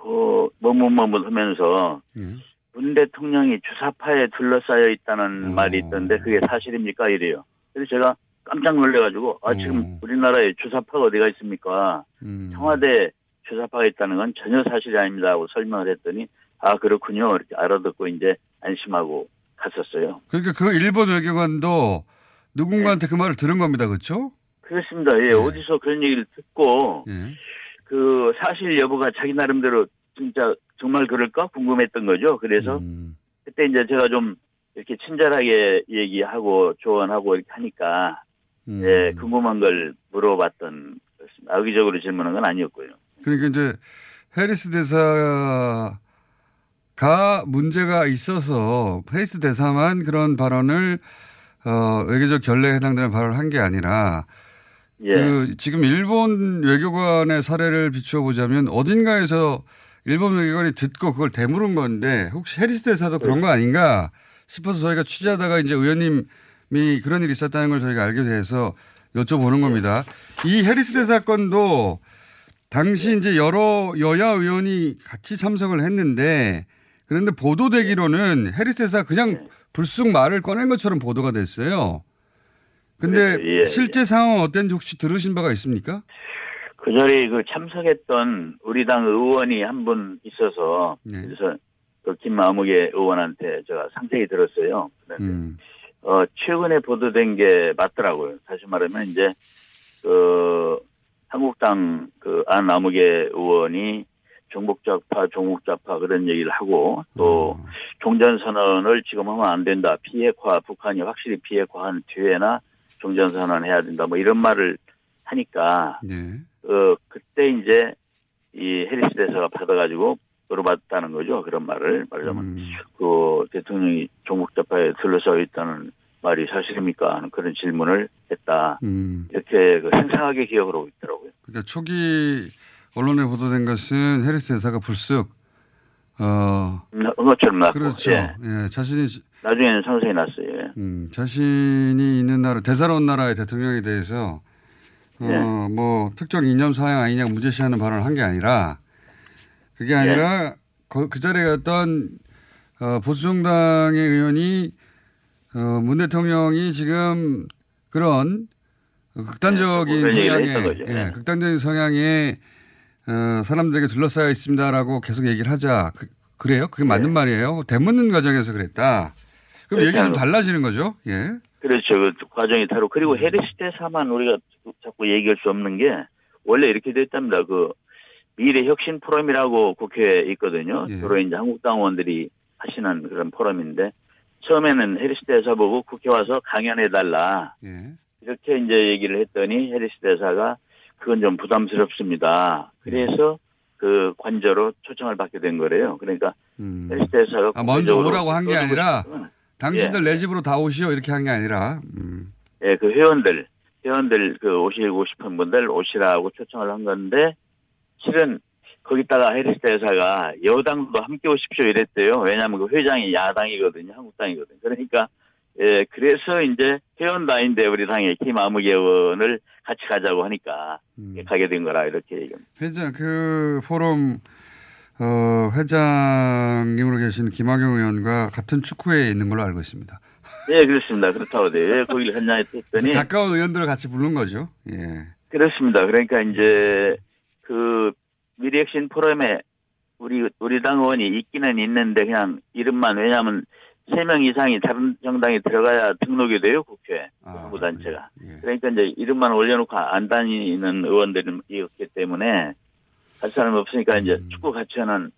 그 머뭇머뭇하면서 예. 문 대통령이 주사파에 둘러싸여 있다는 말이 있던데 그게 사실입니까 이래요. 그래서 제가 깜짝 놀래가지고 아 지금 우리나라에 주사파가 어디가 있습니까? 음. 청와대 주사파가 있다는 건 전혀 사실이 아닙니다 하고 설명을 했더니 아 그렇군요 이렇게 알아듣고 이제 안심하고 갔었어요. 그러니까 그 일본 외교관도 누군가한테 그 말을 들은 겁니다. 그렇죠? 그렇습니다. 예, 어디서 그런 얘기를 듣고 예. 그 사실 여부가 자기 나름대로 진짜 정말 그럴까 궁금했던 거죠. 그래서 음. 그때 이제 제가 좀 이렇게 친절하게 얘기하고 조언하고 이렇게 하니까 음. 예, 궁금한 걸 물어봤던 것입니다. 악의적으로 질문한 건 아니었고요. 그러니까 이제 해리스 대사가 문제가 있어서 해리스 대사만 그런 발언을 어, 외교적 결례에 해당되는 발언을 한 게 아니라 예. 그 지금 일본 외교관의 사례를 비추어 보자면 어딘가에서 일본 외교관이 듣고 그걸 되물은 건데 혹시 해리스 대사도 그런 거 아닌가 싶어서 저희가 취재하다가 이제 의원님이 그런 일이 있었다는 걸 저희가 알게 돼서 여쭤보는 겁니다. 이 해리스 대사 건도 당시 이제 여러 여야 의원이 같이 참석을 했는데 그런데 보도되기로는 해리스 대사 그냥 불쑥 말을 꺼낸 것처럼 보도가 됐어요. 근데. 예, 실제 상황은 어땠는지 혹시 들으신 바가 있습니까? 그 자리에 그 참석했던 우리 당 의원이 한 분 있어서 네. 그래서 그 김마무개 의원한테 제가 상세히 들었어요. 그런데 음. 어, 최근에 보도된 게 맞더라고요. 다시 말하면 이제 그 한국당 그 안나무개 의원이 종북좌파, 종북좌파 그런 얘기를 하고 또 음. 종전선언을 지금 하면 안 된다. 비핵화, 북한이 확실히 비핵화한 뒤에나 종전선언 해야 된다. 뭐 이런 말을 하니까 네. 어, 그때 이제 이 해리스 대사가 받아가지고 물어봤다는 거죠. 그런 말을 말하자면 음. 그 대통령이 종북 좌파에 둘러싸여 있다는 말이 사실입니까? 하는 그런 질문을 했다. 음. 이렇게 그 생생하게 기억을 하고 있더라고요. 그러니까 초기 언론에 보도된 것은 해리스 대사가 불쑥 어한 것처럼 났고. 그렇죠. 예. 예, 자신이 나중에는 상세히 났어요. 예. 음, 자신이 있는 나라 대사로운 나라의 대통령에 대해서 예. 어뭐 특정 이념 사양 아니냐 문제시하는 발언을 한 게 아니라 그게 아니라 그, 그 자리에 갔던 어, 보수정당의 의원이 어, 문 대통령이 지금 그런 극단적인 성향의 했던 거죠. 예, 네. 극단적인 성향의 어, 사람들에게 둘러싸여 있습니다라고 계속 얘기를 하자. 그, 래요 그게 맞는 말이에요. 대묻는 과정에서 그랬다. 그럼 얘기 좀 그렇죠. 달라지는 거죠? 예. 그렇죠. 그 과정이 다르고 그리고 해리스 대사만 우리가 자꾸 얘기할 수 없는 게 원래 이렇게 됐답니다. 그 미래 혁신 포럼이라고 국회에 있거든요. 예. 주로 이제 한국당 의원들이 하시는 그런 포럼인데 처음에는 해리스 대사 보고 국회 와서 강연해 달라 예. 이렇게 이제 얘기를 했더니 해리스 대사가 그건 좀 부담스럽습니다. 그래서 그 관저로 초청을 받게 된 거래요. 그러니까 해리스 대사가 아, 먼저 오라고 한 게 아니라 당신들 내 집으로 다 오시오 이렇게 한 게 아니라 음. 예, 그 회원들, 회원들 그 오시고 싶은 분들 오시라고 초청을 한 건데, 실은 거기다가 해리스 대사가 여당도 함께 오십시오 이랬대요. 왜냐하면 그 회장이 야당이거든요. 한국당이거든요. 그러니까, 예, 그래서 이제 회원도 아닌데 우리 당의 김아무개 의원을 같이 가자고 하니까 음. 가게 된 거라 이렇게 얘기합니다. 회장 그 포럼 어, 회장님으로 계신 김학용 의원과 같은 축구회에 있는 걸로 알고 있습니다. 예, 그렇습니다. 그렇다고 돼요. 예, 거기를 현장에 했더니. 가까운 의원들을 같이 부른 거죠. 예. 그렇습니다. 그러니까 이제 그 미래혁신 포럼에 우리 우리 당 의원이 있기는 있는데 그냥 이름만 왜냐하면 세 명 이상이 다른 정당에 들어가야 등록이 돼요 국회 정부 단체가. 그러니까 이제 이름만 올려놓고 안 다니는 의원들이었기 때문에 할 사람이 없으니까 이제 축구 같이 하는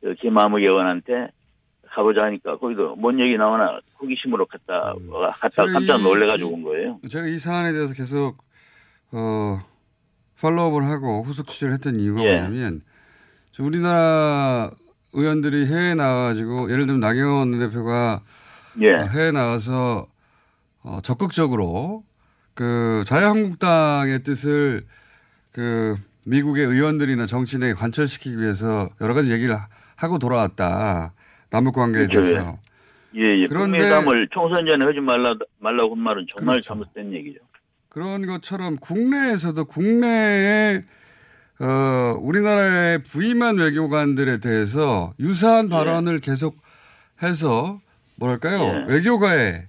그 김아무 의원한테 가보자 하니까 거기도 뭔 얘기 나오나 호기심으로 갔다 갔다 저희 깜짝 놀래가지고 온 거예요. 제가 이 사안에 대해서 계속 어 팔로우업을 하고 후속 취재를 했던 이유가 예. 뭐냐면 저 우리나라 의원들이 해외에 나와가지고 예를 들면 나경원 대표가 예. 어, 해외 나와서 어, 적극적으로 그 자유한국당의 뜻을 그 미국의 의원들이나 정치인에게 관철시키기 위해서 여러 가지 얘기를 하- 하고 돌아왔다. 남북 관계에 그렇죠, 대해서. 예, 예. 그런데- 국민담을 총선 전에 하지 말라, 말라고 한 말은 정말 그렇죠. 잘못된 얘기죠. 그런 것처럼 국내에서도 국내에 어, 우리나라의 부임한 외교관들에 대해서 유사한 발언을 계속 해서 뭐랄까요 예. 외교가에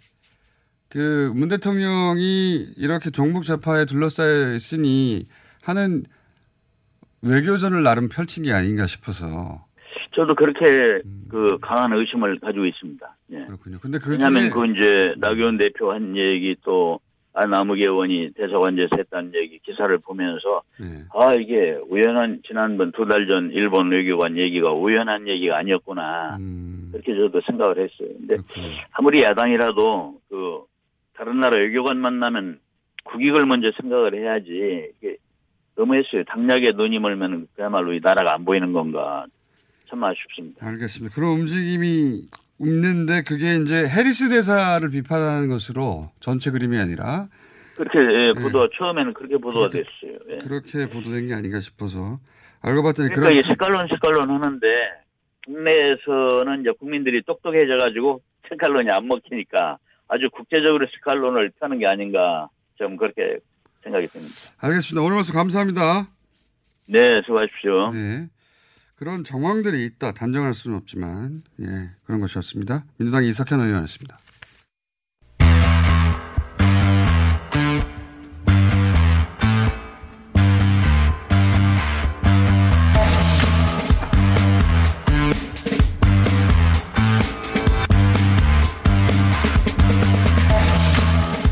그 문 대통령이 이렇게 종북 좌파에 둘러싸여 있으니 하는 외교전을 나름 펼친 게 아닌가 싶어서 저도 그렇게 그 강한 의심을 가지고 있습니다. 예. 음. 그렇군요. 근데 그 왜냐하면 중에 그 이제 나경원 대표 한 얘기 또 안나무개 의원이 대사관제에서 했다는 얘기 기사를 보면서 네. 아 이게 우연한 지난번 두 달 전 일본 외교관 얘기가 우연한 얘기가 아니었구나. 음. 그렇게 저도 생각을 했어요. 근데 아무리 야당이라도 그 다른 나라 외교관 만나면 국익을 먼저 생각을 해야지 이게 너무했어요. 당락에 눈이 멀면 그야말로 이 나라가 안 보이는 건가 참 아쉽습니다. 알겠습니다. 그런 움직임이 있는데 그게 이제 해리스 대사를 비판하는 것으로 전체 그림이 아니라 그렇게 예, 보도 처음에는 그렇게 보도가 됐어요. 예. 그렇게 보도된 게 아닌가 싶어서 알고 봤더니 그러니까 그런 색깔론 색깔론 하는데 국내에서는 이제 국민들이 똑똑해져 가지고 색깔론이 안 먹히니까 아주 국제적으로 색깔론을 펴는 게 아닌가 좀 그렇게 생각이 듭니다. 알겠습니다. 오늘 말씀 감사합니다. 네, 수고하십시오. 네. 그런 정황들이 있다. 단정할 수는 없지만 예, 그런 것이었습니다. 민주당 이석현 의원이었습니다.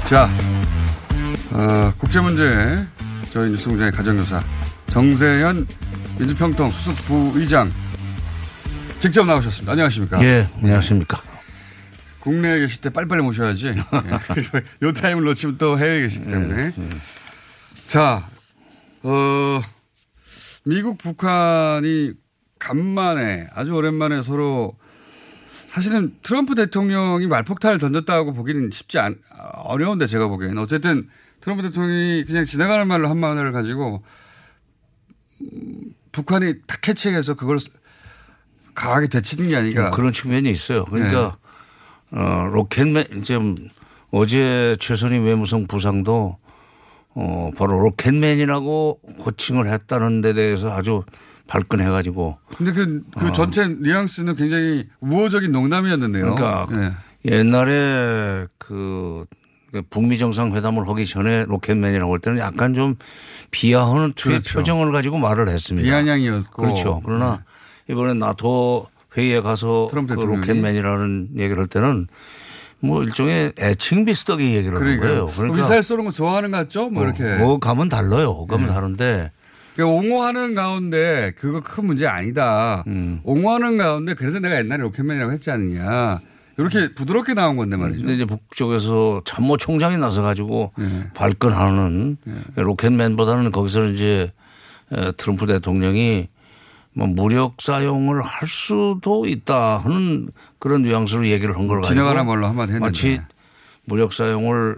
자, 어, 국제 문제 저희 뉴스공장의 가정교사 정세현 민주평통 수석부 의장 직접 나오셨습니다. 안녕하십니까? 예, 안녕하십니까. 국내에 계실 때 빨리빨리 모셔야지. 예. 요 타임을 놓치면 또 해외에 계시기 때문에. 자, 어, 미국, 북한이 간만에 아주 오랜만에 서로 사실은 트럼프 대통령이 말폭탄을 던졌다고 보기는 쉽지 않, 어려운데 제가 보기에는. 어쨌든 트럼프 대통령이 그냥 지나가는 말로 한마디를 가지고 음, 북한이 탁 캐치해서 그걸 강하게 되치는 게 아닌가. 좀 그런 측면이 있어요. 그러니까 어, 로켓맨 지금 어제 최선희 외무성 부상도 어, 바로 로켓맨이라고 호칭을 했다는 데 대해서 아주 발끈해 가지고. 근데 그, 그 전체 뉘앙스는 굉장히 우호적인 농담이었는데요. 그러니까 네. 옛날에 그 북미 정상회담을 하기 전에 Rocket Man이라고 할 때는 약간 좀 비하하는 투의 그렇죠. 표정을 가지고 말을 했습니다. 비아냥이었고. 그렇죠. 그러나 이번에 나토 회의에 가서 그. Rocket Man이라는 얘기를 할 때는 뭐 일종의 애칭 비슷하게 얘기를 한 그러니까요. 거예요. 그러니까 미사일 쏘는 거 좋아하는 것 같죠? 뭐 이렇게. 뭐 가면 달라요. 가면 네. 다른데 그러니까 옹호하는 가운데 그거 큰 문제 아니다. 음. 옹호하는 가운데 그래서 내가 옛날에 로켓맨이라고 했지 않느냐. 이렇게 부드럽게 나온 건데 말이죠. 근데 이제 북쪽에서 참모 총장이 나서 가지고 네. 발끈하는 로켓맨보다는 거기서 이제 에, 트럼프 대통령이 뭐 무력 사용을 할 수도 있다 하는 그런 뉘앙스로 얘기를 한 걸 가지고 지나가는 말로 한마디 했는데. 마치 무력 사용을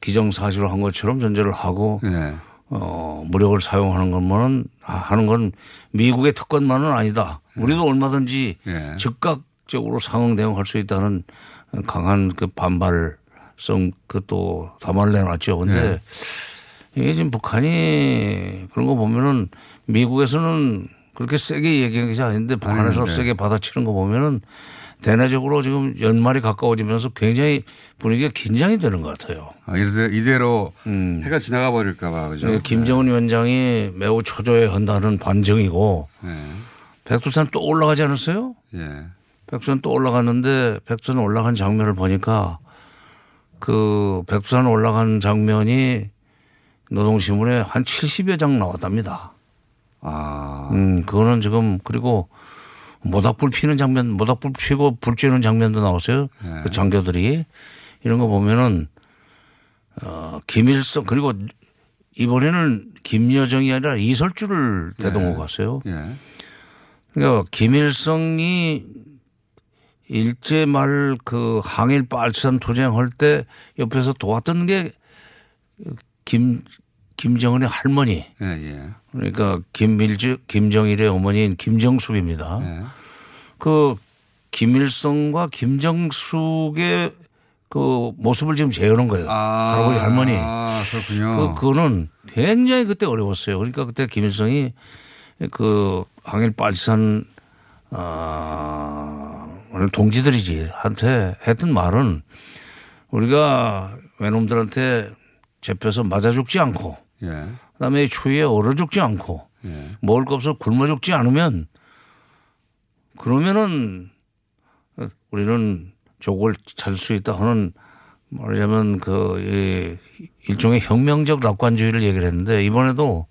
기정사실로 한 것처럼 전제를 하고 네. 어, 무력을 사용하는 것만은 아, 하는 건 미국의 특권만은 아니다. 우리도 얼마든지 예. 즉각 적으로 상응 대응할 수 있다는 강한 그 반발성 그또 담화를 내놨죠. 근데 이게 지금 북한이 그런 거 보면은 미국에서는 그렇게 세게 얘기한 것이 아닌데 북한에서 아닌데. 세게 받아치는 거 보면은 대내적으로 지금 연말이 가까워지면서 굉장히 분위기가 긴장이 되는 것 같아요. 아, 이래서 이대로 해가 지나가 버릴까봐 그죠? 네, 김정은 위원장이 매우 초조해 한다는 반증이고 네. 백두산 또 올라가지 않았어요? 예. 백두산 또 올라갔는데 백두산 올라간 장면을 보니까 그 백두산 올라간 장면이 노동신문에 한 70여 장 나왔답니다. 아. 음, 그거는 지금 그리고 모닥불 피는 장면, 모닥불 피고 불 쬐는 장면도 나왔어요. 네. 그 장교들이 이런 거 보면은 어, 김일성 그리고 이번에는 김여정이 아니라 이설주를 대동하고 갔어요. 예. 그러니까 김일성이 일제 말 그 항일 빨치산 투쟁할 때 옆에서 도왔던 게 김, 김정은의 할머니. 예, 예. 그러니까 김밀주, 김정일의 어머니인 김정숙입니다. 네. 그 김일성과 김정숙의 그 모습을 지금 재현한 거예요. 할아버지 할머니. 아, 그렇군요. 그, 그거는 굉장히 그때 어려웠어요. 그러니까 그때 김일성이 그 항일 빨치산 아, 동지들이지 한테 했던 말은 우리가 외놈들한테 잡혀서 맞아 죽지 않고 예. 그다음에 추위에 얼어 죽지 않고 예. 먹을 거 없어 굶어 죽지 않으면 그러면은 우리는 조국을 찾을 수 있다 하는 말하자면 그이 일종의 혁명적 낙관주의를 얘기를 했는데 이번에도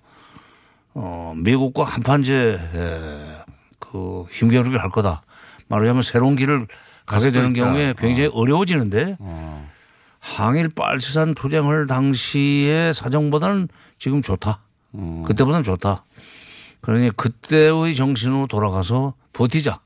어 미국과 한판제 에, 그 힘겨루기 할 거다. 말하자면 새로운 길을 가게 되는 있다. 경우에 굉장히 어. 려워지는데 항일 빨치산 투쟁할 당시의 사정보다는 지금 좋다. 그때보다는 좋다. 그러니 그때의 정신으로 돌아가서 버티자.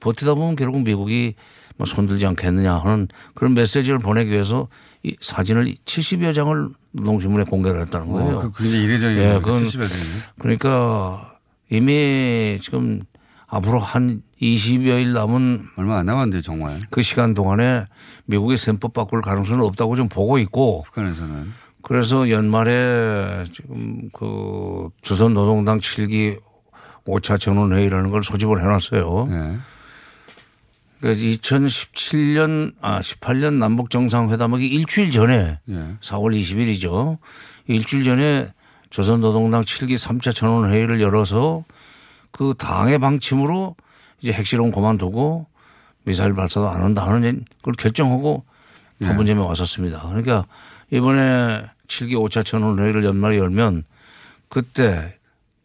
버티다 보면 결국 미국이 뭐 손들지 않겠느냐 하는 그런 메시지를 보내기 위해서 이 사진을 70여 장을 노동신문에 공개를 했다는 거예요. 어, 그 굉장히 이례적인 예, 거예요. 그건 70여 장이요? 그러니까 이미 지금 앞으로 한 20여일 남은 얼마 안 남았는데 정말 그 시간 동안에 미국의 셈법 바꿀 가능성은 없다고 좀 보고 있고 북한에서는 그래서 연말에 지금 그 조선 노동당 7기 5차 전원 회의라는 걸 소집을 해놨어요. 네. 그래서 2017년 아 18년 남북 정상회담하기 일주일 전에 예. 4월 20일이죠. 일주일 전에 조선노동당 7기 3차 전원 회의를 열어서 그 당의 방침으로 이제 핵실험 그만두고 미사일 발사도 안 한다 하는 걸 결정하고 판문점에 왔었습니다. 그러니까 이번에 7기 5차 전원 회의를 연말에 열면 그때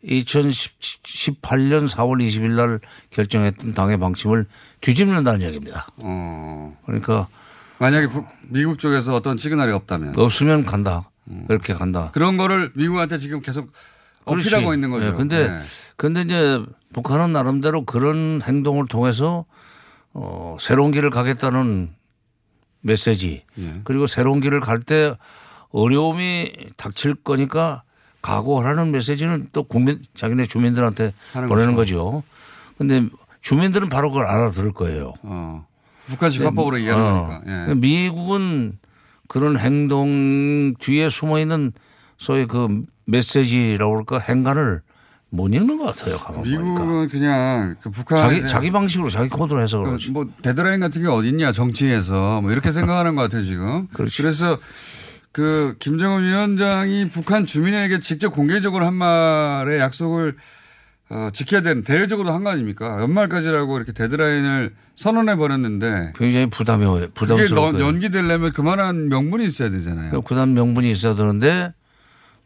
2018년 4월 20일 날 결정했던 당의 방침을 뒤집는다는 얘기입니다. 어. 그러니까 만약에 북- 미국 쪽에서 어떤 시그널이 없다면 없으면 간다. 이렇게 간다. 그런 거를 미국한테 지금 계속 어필하고 있는 거죠. 예, 근데 네. 근데 이제 북한은 나름대로 그런 행동을 통해서 어 새로운 길을 가겠다는 메시지 예. 그리고 새로운 길을 갈 때 어려움이 닥칠 거니까 각오하라는 메시지는 또 국민 자기네 주민들한테 보내는 거죠. 거죠. 근데 주민들은 바로 그걸 알아들을 거예요. 어. 북한식 화법으로 이해하는 어. 거니까. 예. 미국은 그런 행동 뒤에 숨어 있는 소위 그 메시지라고 그럴까 행간을 못 읽는 것 같아요. 가만 보니까. 미국은 그냥 그 북한 자기 자기 방식으로 자기 코드로 해서 그러지. 뭐 데드라인 같은 게 어딨냐 정치에서 뭐 이렇게 생각하는 것 같아요 지금. 그래서 그 김정은 위원장이 북한 주민에게 직접 공개적으로 한 말의 약속을 어, 지켜야 되는 대외적으로 한 거 아닙니까? 연말까지라고 이렇게 데드라인을 선언해 버렸는데 굉장히 부담이 그게 부담스러워. 너- 연기되려면 그만한 명분이 있어야 되잖아요. 그다음 명분이 있어야 되는데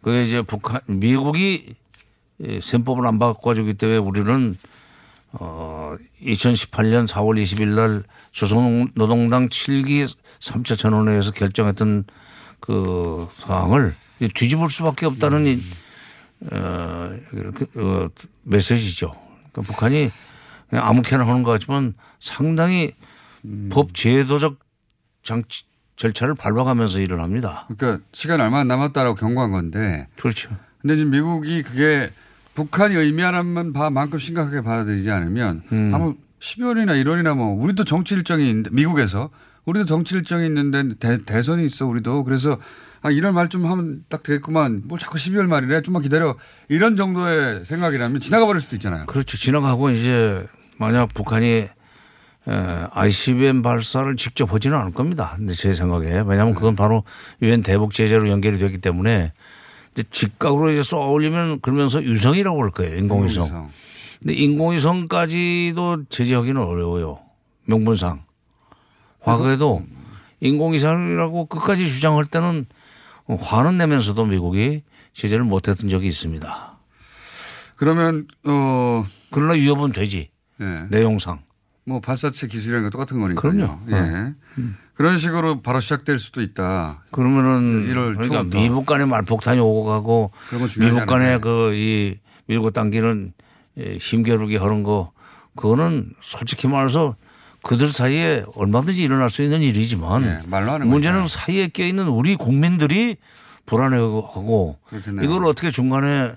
그게 이제 북한 미국이 이 셈법을 안 바꿔주기 때문에 우리는 어 2018년 4월 20일 날 조선노동당 7기 3차 전원회에서 결정했던 그 사항을 뒤집을 수밖에 없다는 이, 어, 그, 어, 메시지죠. 그러니까 북한이 그냥 아무렇게나 하는 것 같지만 상당히 법 제도적 장치 절차를 밟아가면서 일을 합니다. 그러니까 시간 얼마 안 남았다라고 경고한 건데. 그렇죠. 근데 지금 미국이 그게 북한이 의미하는 바만큼 심각하게 받아들이지 않으면 음. 아무 12월이나 1월이나 뭐 우리도 정치 일정이 있는데 미국에서 우리도 정치 일정이 있는데 대, 대선이 있어 우리도 그래서 아 이런 말좀 하면 딱 되겠구만 뭐 자꾸 12월 말이래 좀만 기다려 이런 정도의 생각이라면 지나가 버릴 수도 있잖아요. 그렇죠. 지나가고 이제 만약 북한이 에, ICBM 발사를 직접 하지는 않을 겁니다. 근데 제 생각에 왜냐하면 그건 바로 유엔 대북 제재로 연결이 되기 때문에 이제 직각으로 이제 쏘아 올리면 그러면서 유성이라고 그럴 거예요. 인공위성. 인공위성. 근데 인공위성까지도 제재하기는 어려워요. 명분상. 과거에도 인공위성이라고 끝까지 주장할 때는 화는 내면서도 미국이 제재를 못했던 적이 있습니다. 그러면 어 그러나 위협은 되지. 예. 내용상. 뭐 발사체 기술이랑 거 똑같은 거니까요. 그럼요. 예. 어. 그런 식으로 바로 시작될 수도 있다. 그러면은 1월 그러니까 초부터. 미국 간에 말폭탄이 오고 가고 미국 간에. 그 이 밀고 당기는 예, 힘겨루기 하는 거 그거는 솔직히 말해서 그들 사이에 얼마든지 일어날 수 있는 일이지만 예, 말로 하는 문제는 거죠. 사이에 껴 있는 우리 국민들이 불안해하고 그렇겠네요. 음. 이걸 어떻게 중간에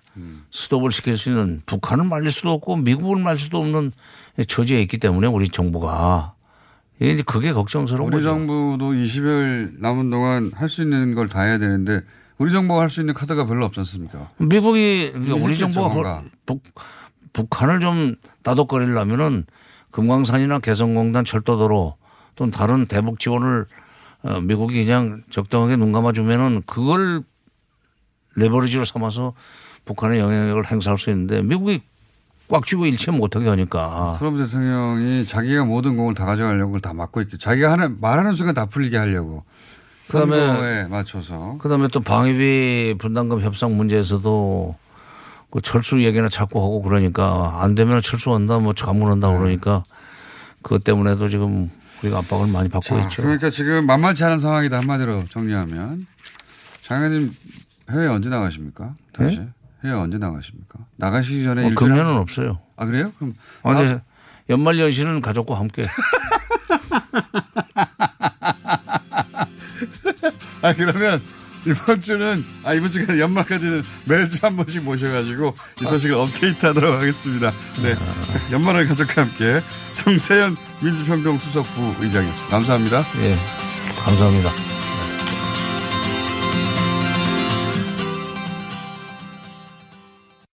스톱을 시킬 수 있는 북한을 말릴 수도 없고 미국을 말릴 수도 없는 처지에 있기 때문에 우리 정부가 이제 그게 걱정스러운 우리 거죠. 정부도 20일 남은 동안 할 수 있는 걸 다 해야 되는데 우리 정부가 할 수 있는 카드가 별로 없지 않습니까? 미국이 우리 정부가. 헐- 북, 북한을 좀 따독거리려면은 금강산이나 개성공단 철도도로 또는 다른 대북 지원을 어, 미국이 그냥 적당하게 눈 감아주면은 그걸 레버리지로 삼아서 북한의 영향력을 행사할 수 있는데 미국이 꽉 쥐고 일체 못하게 하니까. 트럼프 대통령이 자기가 모든 공을 다 가져가려고 그걸 다 막고 있고 자기가 하는 말하는 순간 다 풀리게 하려고. 그다음에 맞춰서. 그다음에 또 방위비 분담금 협상 문제에서도 그 철수 얘기나 자꾸 하고 그러니까 안 되면 철수한다 뭐 가문한다 그러니까 그것 때문에도 지금 우리가 압박을 많이 받고 자, 있죠. 그러니까 지금 만만치 않은 상황이다 한마디로 정리하면 장관님 해외 언제 나가십니까? 다시 해외 언제 나가십니까? 나가시기 전에 네? 어, 금년은 없어요. 아 그래요? 그럼 아, 근데 연말 연시는 가족과 함께. 아 그러면 이번 주는 아 이번 주가 연말까지는 매주 한 번씩 모셔가지고 이 소식을 업데이트 하도록 하겠습니다. 네, 연말을 가족과 함께 정세현 민주평등 수석부 의장이었습니다. 감사합니다. 예, 감사합니다.